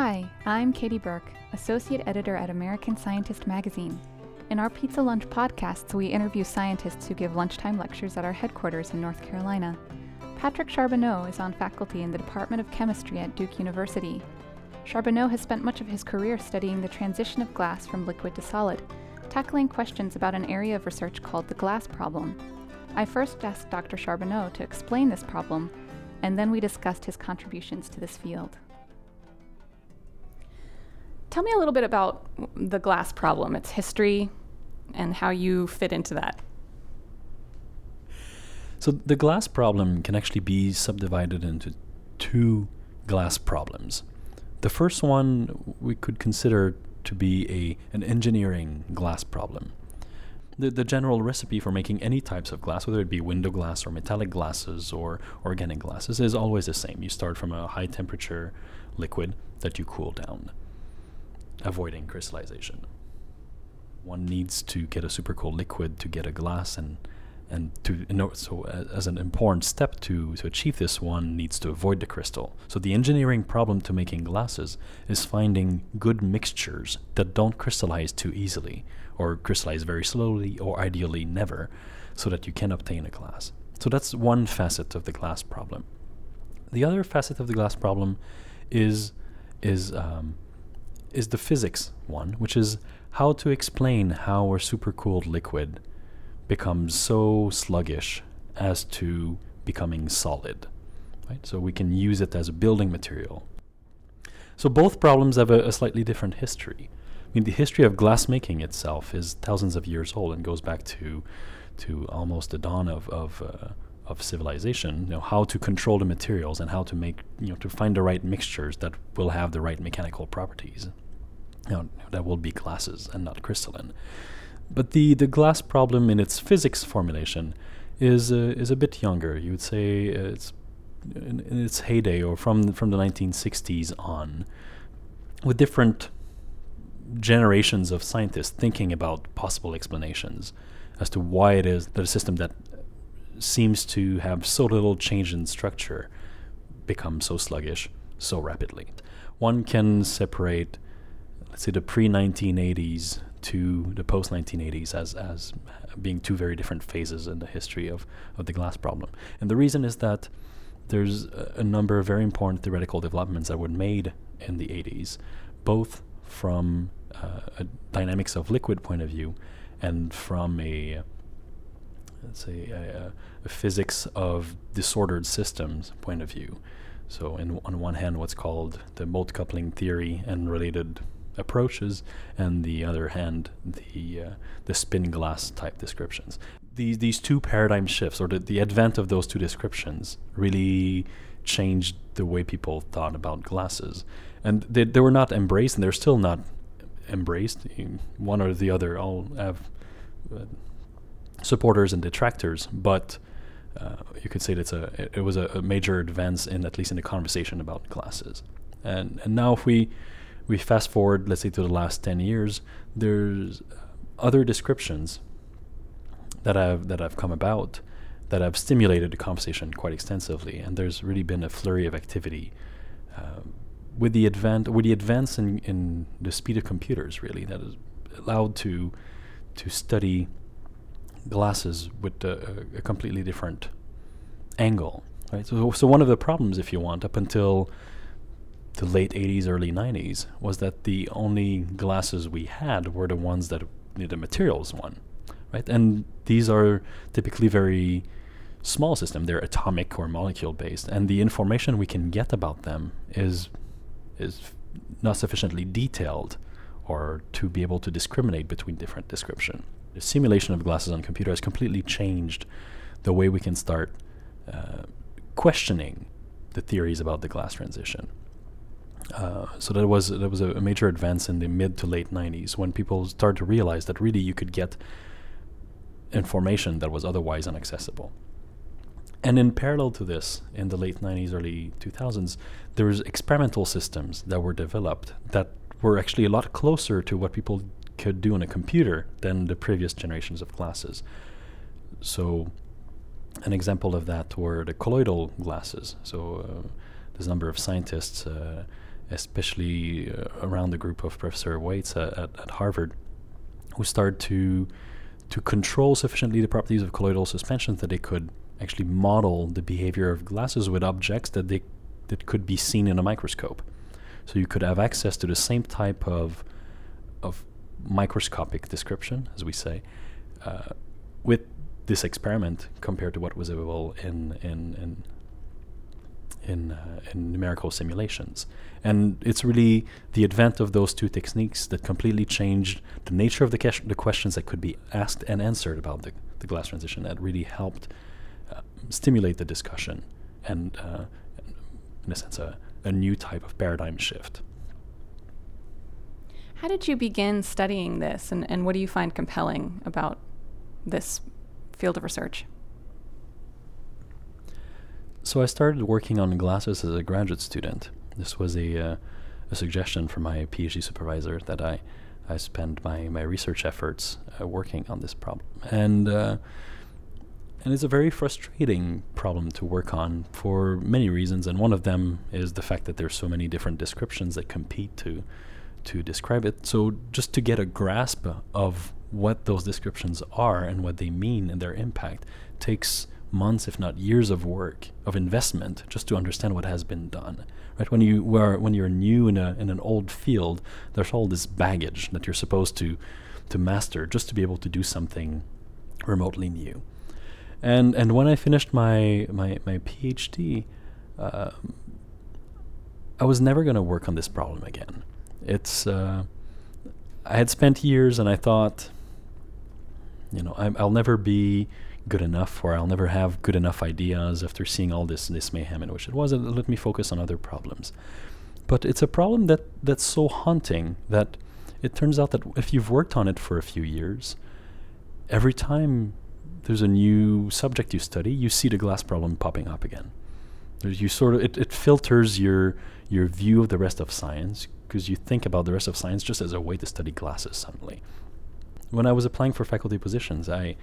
Hi, I'm Katie Burke, Associate Editor at American Scientist Magazine. In our Pizza Lunch podcasts, we interview scientists who give lunchtime lectures at our headquarters in North Carolina. Patrick Charbonneau is on faculty in the Department of Chemistry at Duke University. Charbonneau has spent much of his career studying the transition of glass from liquid to solid, tackling questions about an area of research called the glass problem. I first asked Dr. Charbonneau to explain this problem, and then we discussed his contributions to this field. Tell me a little bit about the glass problem, its history, and how you fit into that. So, the glass problem can actually be subdivided into two glass problems. The first one we could consider to be a, an engineering glass problem. The, the general recipe for making any types of glass, whether it be window glass or metallic glasses or organic glasses, is always the same. You start from a high temperature liquid that you cool down avoiding crystallization. One needs to get a super cold liquid to get a glass, and and to you know, so as an important step to to achieve this, one needs to avoid the crystal. So the engineering problem to making glasses is finding good mixtures that don't crystallize too easily, or crystallize very slowly, or ideally never, so that you can obtain a glass. So that's one facet of the glass problem. The other facet of the glass problem is is um, is the physics one, which is how to explain how a supercooled liquid becomes so sluggish as to becoming solid. Right? So we can use it as a building material. So both problems have a, a slightly different history. I mean, the history of glassmaking itself is thousands of years old and goes back to to almost the dawn of of, uh, of civilization. You know how to control the materials and how to make you know to find the right mixtures that will have the right mechanical properties. You know, that will be glasses and not crystalline. But the, the glass problem in its physics formulation is uh, is a bit younger. You would say it's in, in, its heyday, or from from the 1960s on, with different generations of scientists thinking about possible explanations as to why it is that a system that seems to have so little change in structure become so sluggish so rapidly. One can separate let's say the pre 1980s to the post 1980s as as being two very different phases in the history of of the glass problem. And the reason is that there's a, number of very important theoretical developments that were made in the 80s, both from uh, a dynamics of liquid point of view and from a let's say a, a, physics of disordered systems point of view. So, in, on one hand, what's called the mode coupling theory and related approaches, and the other hand, the uh, the spin glass type descriptions. These these two paradigm shifts, or the, the advent of those two descriptions, really changed the way people thought about glasses, and they they were not embraced, and they're still not embraced. One or the other all have uh, supporters and detractors, but. Uh, you could say that a it, was a, major advance in at least in the conversation about glasses, and and now if we we fast forward, let's say, to the last 10 years, there's other descriptions that have that have come about that have stimulated the conversation quite extensively, and there's really been a flurry of activity uh, with the advent with the advance in, in the speed of computers, really that is allowed to to study glasses with a, a completely different angle. Right. So, so one of the problems, if you want, up until the late 80s, early 90s was that the only glasses we had were the ones that the materials one, right? And these are typically very small system. They're atomic or molecule based, and the information we can get about them is is not sufficiently detailed or to be able to discriminate between different description. The simulation of glasses on computer has completely changed the way we can start uh, questioning the theories about the glass transition. Uh, so that was that was a, major advance in the mid to late 90s when people started to realize that really you could get information that was otherwise inaccessible. And in parallel to this, in the late 90s, early 2000s, there was experimental systems that were developed that were actually a lot closer to what people could do on a computer than the previous generations of glasses. So, an example of that were the colloidal glasses. So, uh, there's a number of scientists. Uh, especially uh, around the group of Professor Weitz at, at, at Harvard, who started to to control sufficiently the properties of colloidal suspensions that they could actually model the behavior of glasses with objects that they that could be seen in a microscope. So you could have access to the same type of of microscopic description, as we say, uh, with this experiment compared to what was available in in in in, uh, in, numerical simulations. And it's really the advent of those two techniques that completely changed the nature of the, que- the questions that could be asked and answered about the, the glass transition that really helped uh, stimulate the discussion and, uh, in a sense, a, a new type of paradigm shift. How did you begin studying this, and, and what do you find compelling about this field of research? So I started working on glasses as a graduate student. This was a, uh, a suggestion from my PhD supervisor that I, I spend my, my research efforts uh, working on this problem. And, uh, and it's a very frustrating problem to work on for many reasons. And one of them is the fact that there's so many different descriptions that compete to to describe it. So just to get a grasp of what those descriptions are and what they mean and their impact takes months, if not years, of work of investment just to understand what has been done. Right when you were when you're new in a in an old field, there's all this baggage that you're supposed to to master just to be able to do something remotely new. And and when I finished my my my PhD, uh, I was never going to work on this problem again it's uh, I had spent years and I thought, you know, i will never be good enough or I'll never have good enough ideas after seeing all this this mayhem in which it was. Let me focus on other problems. But it's a problem that that's so haunting that it turns out that if you've worked on it for a few years, every time there's a new subject you study, you see the glass problem popping up again. There's you sort of it, it filters your your view of the rest of science because you think about the rest of science just as a way to study glasses suddenly. When I was applying for faculty positions, I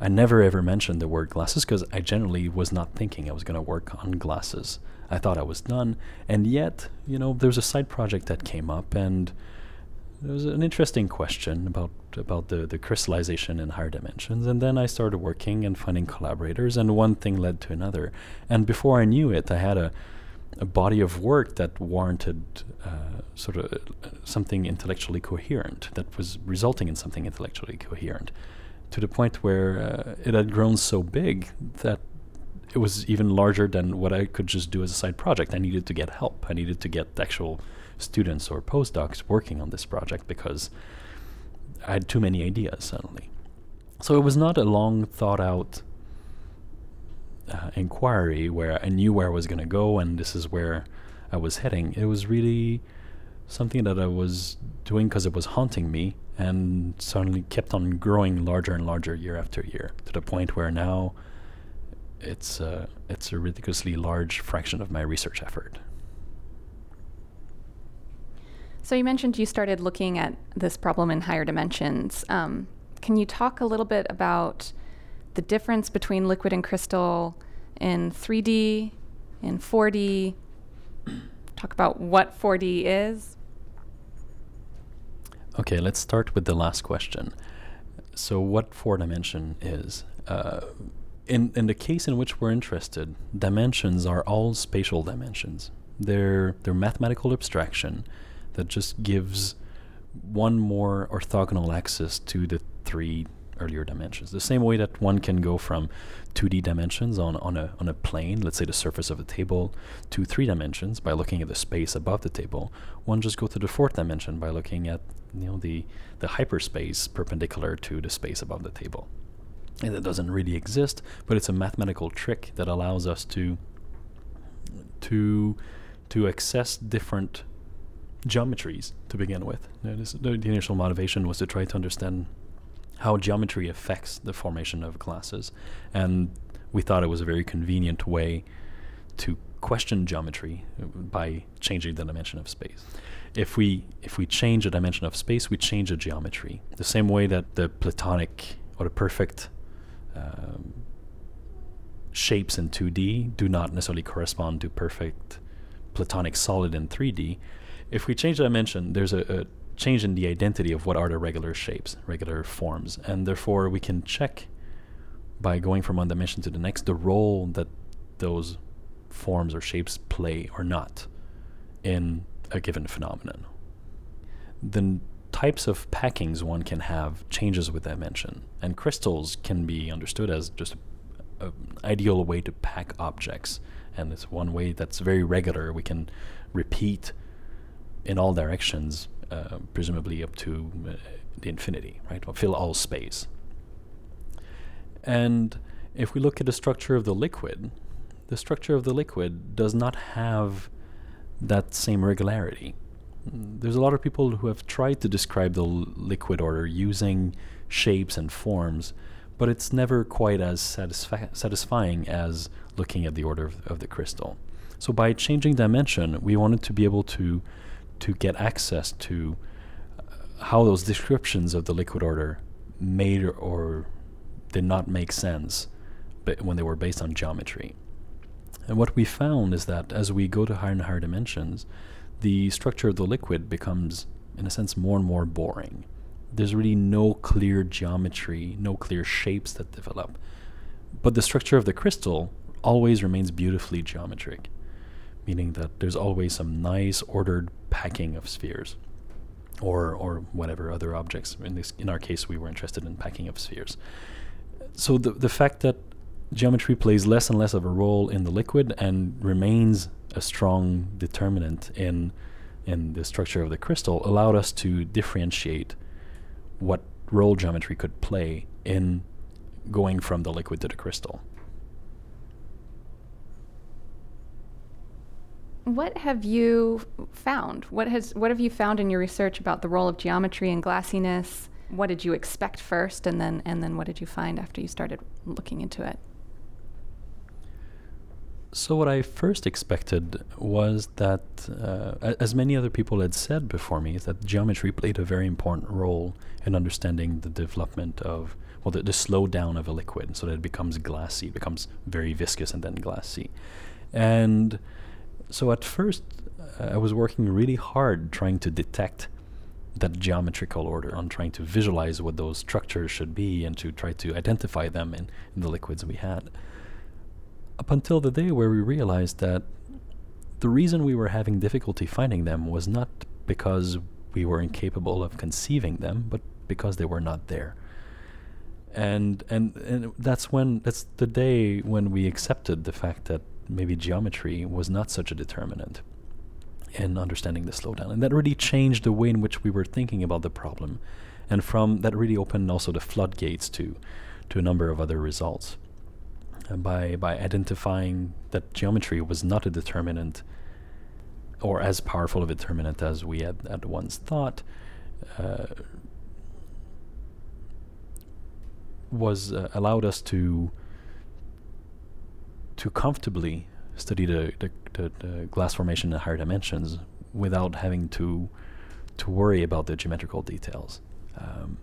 I never ever mentioned the word glasses because I generally was not thinking I was going to work on glasses. I thought I was done, and yet, you know, there was a side project that came up, and there was an interesting question about about the, the crystallization in higher dimensions. And then I started working and finding collaborators, and one thing led to another. And before I knew it, I had a a body of work that warranted uh, sort of something intellectually coherent, that was resulting in something intellectually coherent, to the point where uh, it had grown so big that it was even larger than what I could just do as a side project. I needed to get help. I needed to get actual students or postdocs working on this project because I had too many ideas suddenly. So it was not a long thought out uh, inquiry where I knew where I was going to go and this is where I was heading. It was really something that I was doing because it was haunting me and suddenly kept on growing larger and larger year after year to the point where now it's uh, it's a ridiculously large fraction of my research effort. So you mentioned you started looking at this problem in higher dimensions. Um, can you talk a little bit about the difference between liquid and crystal in 3D, in 4D. Talk about what 4D is. Okay, let's start with the last question. So, what four dimension is? Uh, in in the case in which we're interested, dimensions are all spatial dimensions. They're they're mathematical abstraction that just gives one more orthogonal axis to the three earlier dimensions. The same way that one can go from 2D dimensions on, on, a, on a plane, let's say the surface of a table, to three dimensions by looking at the space above the table, one just go to the fourth dimension by looking at you know the, the hyperspace perpendicular to the space above the table. And it doesn't really exist, but it's a mathematical trick that allows us to to to access different geometries to begin with. This, the, the initial motivation was to try to understand how geometry affects the formation of classes. And we thought it was a very convenient way to question geometry by changing the dimension of space. If we if we change a dimension of space, we change a geometry. The same way that the platonic or the perfect um, shapes in 2D do not necessarily correspond to perfect platonic solid in 3D. if we change the dimension, there's a, a change in the identity of what are the regular shapes, regular forms, and therefore we can check by going from one dimension to the next the role that those forms or shapes play or not in a given phenomenon. The types of packings one can have changes with dimension, and crystals can be understood as just an ideal way to pack objects, and it's one way that's very regular. We can repeat in all directions, uh, presumably up to uh, the infinity, right? Or fill all space. And if we look at the structure of the liquid, the structure of the liquid does not have that same regularity. There's a lot of people who have tried to describe the l- liquid order using shapes and forms, but it's never quite as satisfying as looking at the order of, of the crystal. So by changing dimension, we wanted to be able to to get access to uh, how those descriptions of the liquid order made or did not make sense but when they were based on geometry. And what we found is that as we go to higher and higher dimensions, the structure of the liquid becomes, in a sense, more and more boring. There's really no clear geometry, no clear shapes that develop. But the structure of the crystal always remains beautifully geometric meaning that there's always some nice ordered packing of spheres or or whatever other objects. In this in our case we were interested in packing of spheres. So the the fact that geometry plays less and less of a role in the liquid and remains a strong determinant in in the structure of the crystal allowed us to differentiate what role geometry could play in going from the liquid to the crystal What have you found? What has what have you found in your research about the role of geometry and glassiness? What did you expect first, and then and then what did you find after you started looking into it? So what I first expected was that, uh, as many other people had said before me, that geometry played a very important role in understanding the development of, well, the, the slowdown of a liquid, so that it becomes glassy, becomes very viscous and then glassy, and so at first, uh, I was working really hard trying to detect that geometrical order, on trying to visualize what those structures should be and to try to identify them in, in the liquids we had. Up until the day where we realized that the reason we were having difficulty finding them was not because we were incapable of conceiving them, but because they were not there. And and and that's when that's the day when we accepted the fact that maybe geometry was not such a determinant in understanding the slowdown. And that really changed the way in which we were thinking about the problem. And from that really opened also the floodgates to to a number of other results. And by by identifying that geometry was not a determinant or as powerful a determinant as we had at once thought, uh, was uh, allowed us to to comfortably study the, the, the, the, glass formation in higher dimensions without having to to worry about the geometrical details, um,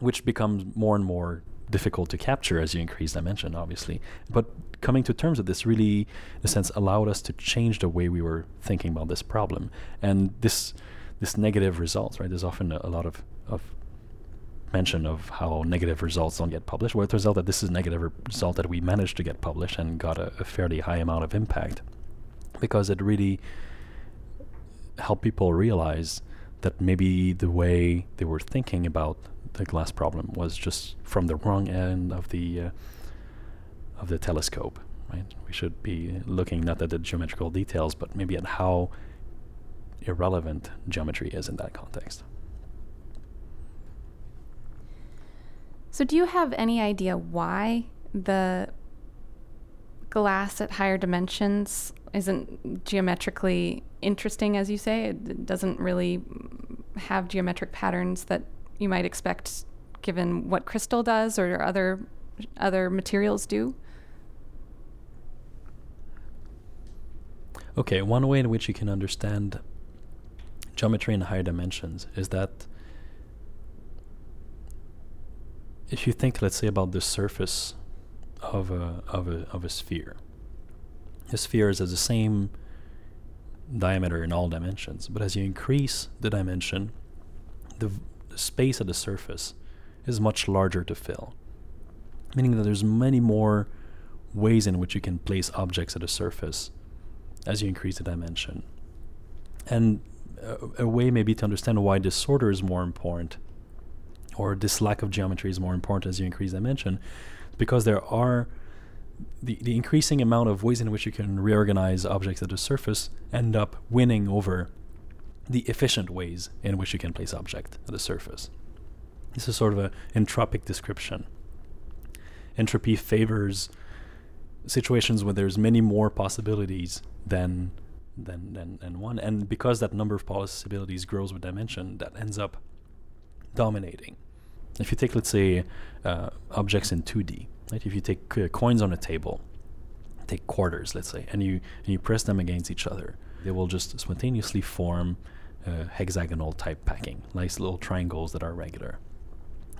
which becomes more and more difficult to capture as you increase dimension, obviously. But coming to terms with this really, in a sense, allowed us to change the way we were thinking about this problem. And this this negative results, right? There's often a, a lot of, of mention of how negative results don't get published. Well, it turns out that this is a negative result that we managed to get published and got a, a fairly high amount of impact because it really helped people realize that maybe the way they were thinking about the glass problem was just from the wrong end of the uh, of the telescope. Right? We should be looking not at the geometrical details, but maybe at how irrelevant geometry is in that context. So, do you have any idea why the glass at higher dimensions isn't geometrically interesting, as you say? It doesn't really have geometric patterns that you might expect given what crystal does or other other materials do? Okay, one way in which you can understand geometry in higher dimensions is that if you think, let's say, about the surface of a of a of a sphere, a sphere is the same diameter in all dimensions. But as you increase the dimension, the, the space at the surface is much larger to fill, meaning that there's many more ways in which you can place objects at a surface as you increase the dimension. And a, a way maybe to understand why disorder is more important or this lack of geometry is more important as you increase dimension because there are the, the increasing amount of ways in which you can reorganize objects at the surface end up winning over the efficient ways in which you can place object at the surface. This is sort of an entropic description. Entropy favors situations where there's many more possibilities than than than, than one, and because that number of possibilities grows with dimension, that ends up dominating. If you take, let's say, uh, objects in 2D, right? If you take uh, coins on a table, take quarters, let's say, and you and you press them against each other, they will just spontaneously form uh, hexagonal type packing, nice little triangles that are regular.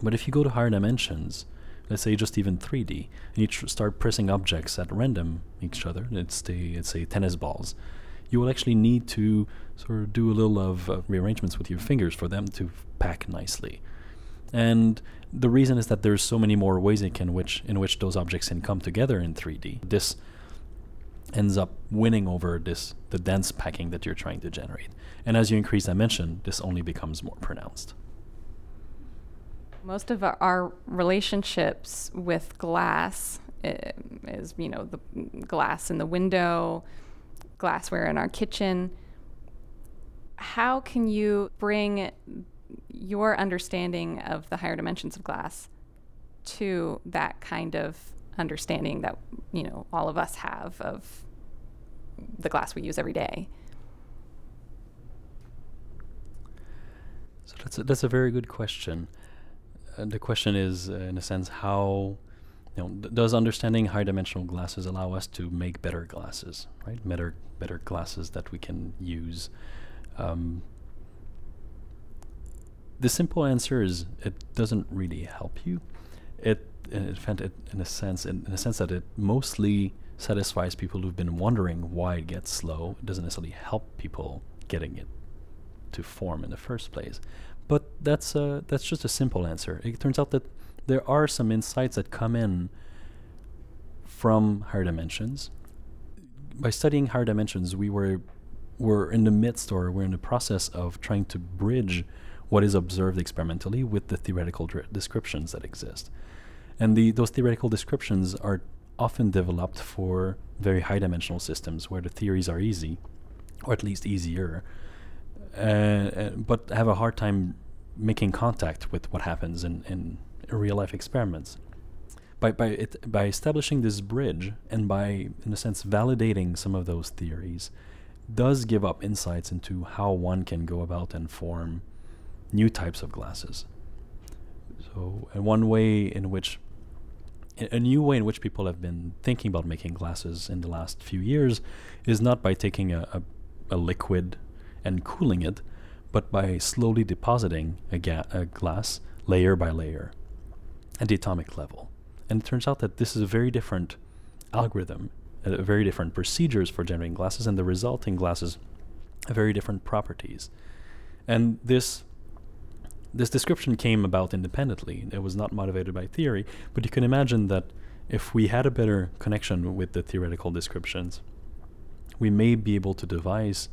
But if you go to higher dimensions, let's say just even 3D, and you tr- start pressing objects at random each other, it's the it's say tennis balls, you will actually need to sort of do a little of uh, rearrangements with your fingers for them to pack nicely. And the reason is that there's so many more ways in can which in which those objects can come together in 3D. This ends up winning over this the dense packing that you're trying to generate. And as you increase dimension, this only becomes more pronounced. Most of our, relationships with glass uh, is, you know, the glass in the window, glassware in our kitchen. How can you bring your understanding of the higher dimensions of glass to that kind of understanding that you know all of us have of the glass we use every day So that's a, that's a very good question. Uh, the question is, uh, in a sense, how you know does understanding high dimensional glasses allow us to make better glasses, right? Better better glasses that we can use. Um, the simple answer is it doesn't really help you. It in it, in a sense, in, in a sense that it mostly satisfies people who've been wondering why it gets slow. It doesn't necessarily help people getting it to form in the first place. But that's uh, that's just a simple answer. It turns out that there are some insights that come in from higher dimensions. By studying higher dimensions, we were were in the midst or we're in the process of trying to bridge what is observed experimentally with the theoretical descriptions that exist. And the those theoretical descriptions are often developed for very high dimensional systems where the theories are easy, or at least easier, uh, uh, but have a hard time making contact with what happens in, in real life experiments. By, by, it, by establishing this bridge and by, in a sense, validating some of those theories, does give up insights into how one can go about and form new types of glasses. So, and one way in which, a new way in which people have been thinking about making glasses in the last few years is not by taking a, a, a liquid and cooling it, but by slowly depositing a, ga- a glass layer by layer at the atomic level. And it turns out that this is a very different algorithm, uh, very different procedures for generating glasses, and the resulting glasses have very different properties. And this this description came about independently. It was not motivated by theory, but you can imagine that if we had a better connection with the theoretical descriptions, we may be able to devise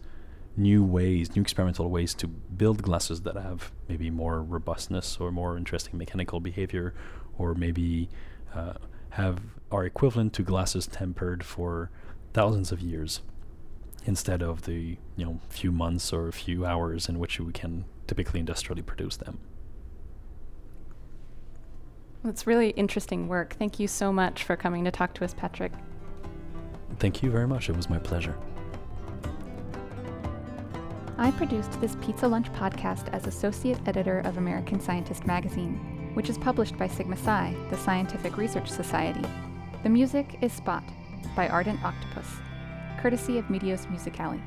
new ways, new experimental ways to build glasses that have maybe more robustness or more interesting mechanical behavior, or maybe uh, have are equivalent to glasses tempered for thousands of years instead of the you know few months or a few hours in which we can typically industrially produce them. It's really interesting work. Thank you so much for coming to talk to us, Patrick. Thank you very much. It was my pleasure. I produced this Pizza Lunch podcast as associate editor of American Scientist magazine, which is published by Sigma Xi, the Scientific Research Society. The music is Spot by Ardent Octopus, courtesy of Medios Musicalis.